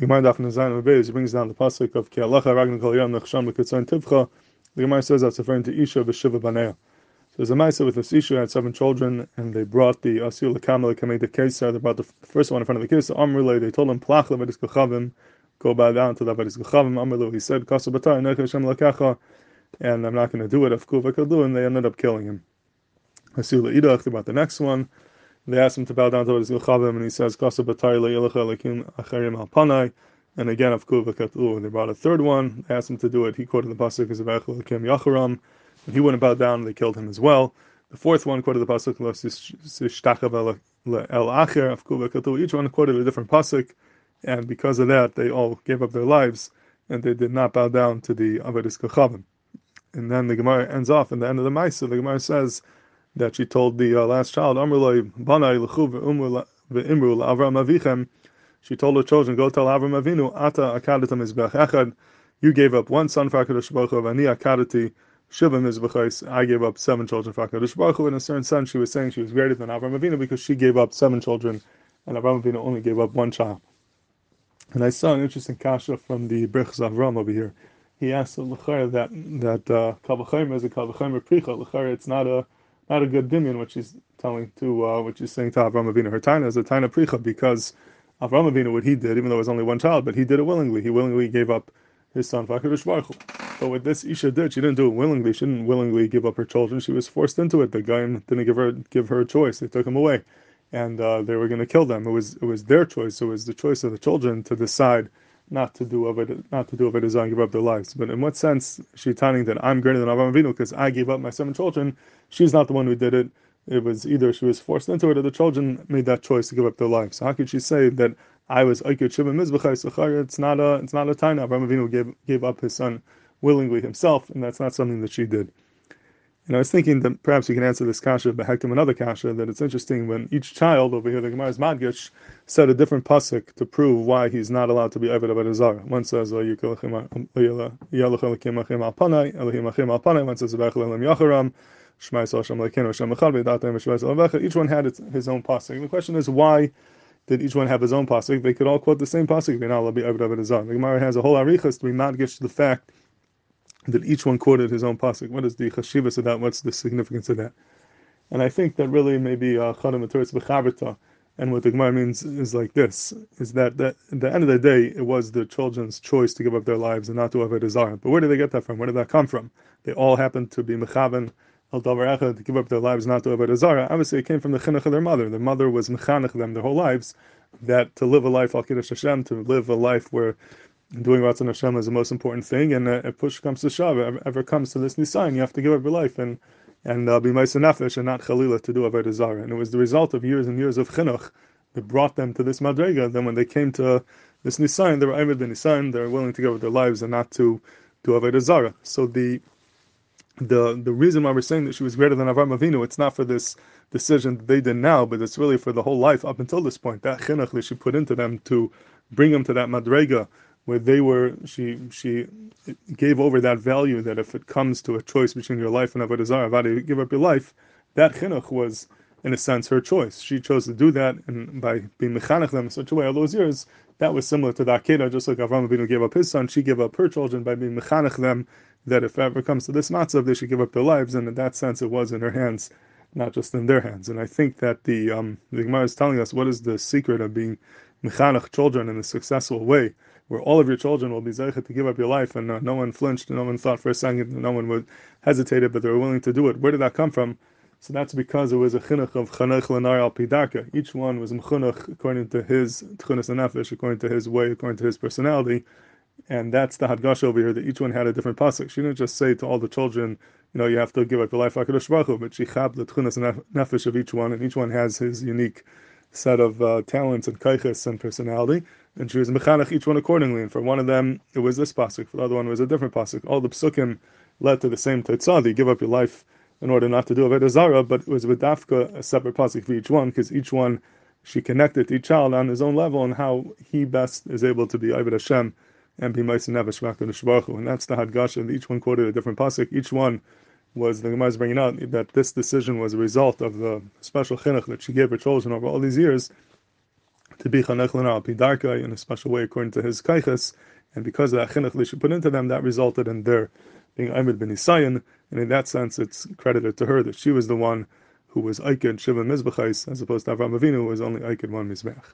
The Gemara Daf Nazayin Beis brings down the pasuk of Ki Alacha Kol Yom Nechsham Tivcha. The Gemara says that's referring to Isha B'Shiva Baneya. So there's a Maisa with this Isha had seven children, and they brought the Asil Lekam Lekamei the Kesar. They brought the first one in front of the Kesar. Amrulay. They told him Plach Levedis Kachavim. Go bow down to the Levedis Kachavim. Amrulay. He said Kasa Batar Nech Hashem. And I'm not going to do it. Of Kuvakadu, and they ended up killing him. Asil Idach. They brought the next one. They asked him to bow down to his Gilchavim, and he says. And again, of Katlu. They brought a third one. They asked him to do it. He quoted the Pasuk as Lekim Yacharam. And he wouldn't bow down, they killed him as well. The fourth one quoted the Pasuk El of. Each one quoted a different Pasuk. And because of that, they all gave up their lives and they did not bow down to the Avedis Kachavim. And then the Gemara ends off in the end of the Maisa. The Gemara says, that she told the uh, last child. She told her children, go tell Avram Avinu, Ata mizbech echad. You gave up one son for HaKadosh Baruch akadati. I gave up seven children for HaKadosh Baruch a certain sense, she was saying she was greater than Avram Avinu because she gave up seven children, and Avram Avinu only gave up one child. And I saw an interesting kasha from the Brechs Avram over here. He asked L'char that that uh, is a Kavachaim Pricha. It's not a not a good dimion, what she's telling to, uh, what she's saying to Avram Avinu. Her taina is a taina pricha because Avram Avinu, what he did, even though it was only one child, but he did it willingly. He willingly gave up his son Vakadosh Baruch But what this Isha did, she didn't do it willingly. She didn't willingly give up her children. She was forced into it. The guy didn't give her give her a choice. They took him away, and uh, they were going to kill them. It was it was their choice. It was the choice of the children to decide not to do it, not to do of it and give up their lives. But in what sense she telling that I'm greater than Avram Avinu because I gave up my seven children? She's not the one who did it. It was either she was forced into it or the children made that choice to give up their lives. So how could she say that I was Aikut It's not a it's not a taina. Avram Avinu gave gave up his son willingly himself, and that's not something that she did. And I was thinking that perhaps you can answer this kasha, but hektim another kasha, that it's interesting when each child over here, the Gemara's Madgish, said a different pasuk to prove why he's not allowed to be Eved Abed Azar. One says, um, One says, each one had its, his own pasuk. The question is, why did each one have his own pasuk? They could all quote the same pasuk. The Gemara has a whole arichas to be Madgish to the fact that each one quoted his own pasuk. What is the chashivas of that? What's the significance of that? And I think that really maybe uh, chadam uh, and what the Gemara means is like this: is that, that at the end of the day, it was the children's choice to give up their lives and not to have a desire. But where did they get that from? Where did that come from? They all happened to be mechaven al davar to give up their lives not to have a desire. Obviously, it came from the chinuch of their mother. Their mother was mechanech them their whole lives that to live a life al kiddush Hashem, to live a life where doing Ratzon Hashem is the most important thing, and uh, if push comes to shove, ever, ever comes to this Nisan, you have to give up your life and and uh, be Maisa Nefesh and not Chalila to do Avodah Zarah. And it was the result of years and years of Chinuch that brought them to this Madrega. Then when they came to this Nisan, they were Aymed ben Nisan, they were willing to give up their lives and not to do Avodah Zarah. So the the the reason why we're saying that she was greater than Avram Avinu, it's not for this decision that they did now, but it's really for the whole life up until this point. That chinuch that she put into them to bring them to that madrega where they were she she gave over that value that if it comes to a choice between your life and avodah zarah, about to give up your life, that chinuch was in a sense her choice. She chose to do that, and by being mechanech them in such a way all those years, that was similar to the Akedah, just like Avram Avinu gave up his son, she gave up her children by being mechanech them. That if ever comes to this matzav, they should give up their lives, and in that sense, it was in her hands, not just in their hands. And I think that the um, the Gemara is telling us what is the secret of being mechanech children in a successful way where all of your children will be zeichet to give up your life, and uh, no one flinched, and no one thought for a second, no one would hesitated, but they were willing to do it. Where did that come from? So that's because it was a chinuch of chanech lenar al pidaka. Each one was mchunuch according to his tchunas nefesh, according to his way, according to his personality, and that's the hadgash over here. That each one had a different pasuk. She didn't just say to all the children, you know, you have to give up your life Baruch but she chab the tchunas nefesh of each one, and each one has his unique set of uh, talents and kaiches and personality and she was mechanech each one accordingly. And for one of them, it was this pasuk. For the other one, was a different pasuk. All the psukim led to the same tetzah. You give up your life in order not to do avodah zara, but it was with dafka a separate pasuk for each one because each one she connected to each child on his own level and how he best is able to be Ived Hashem and be Meisin Nevesh Baruch And that's the Hadgash, and each one quoted a different pasuk. Each one was the Gemara is bringing out that this decision was a result of the special chinuch that she gave her children over all these years to be chanech al pidarka in a special way according to his kaiches, and because of that chinuch they should put into them, that resulted in their being Ahmed ben and in that sense it's credited to her that she was the one who was Aikid Shiva Mizbechais, as opposed to Avram Avinu, who was only Aikid one Mizbech.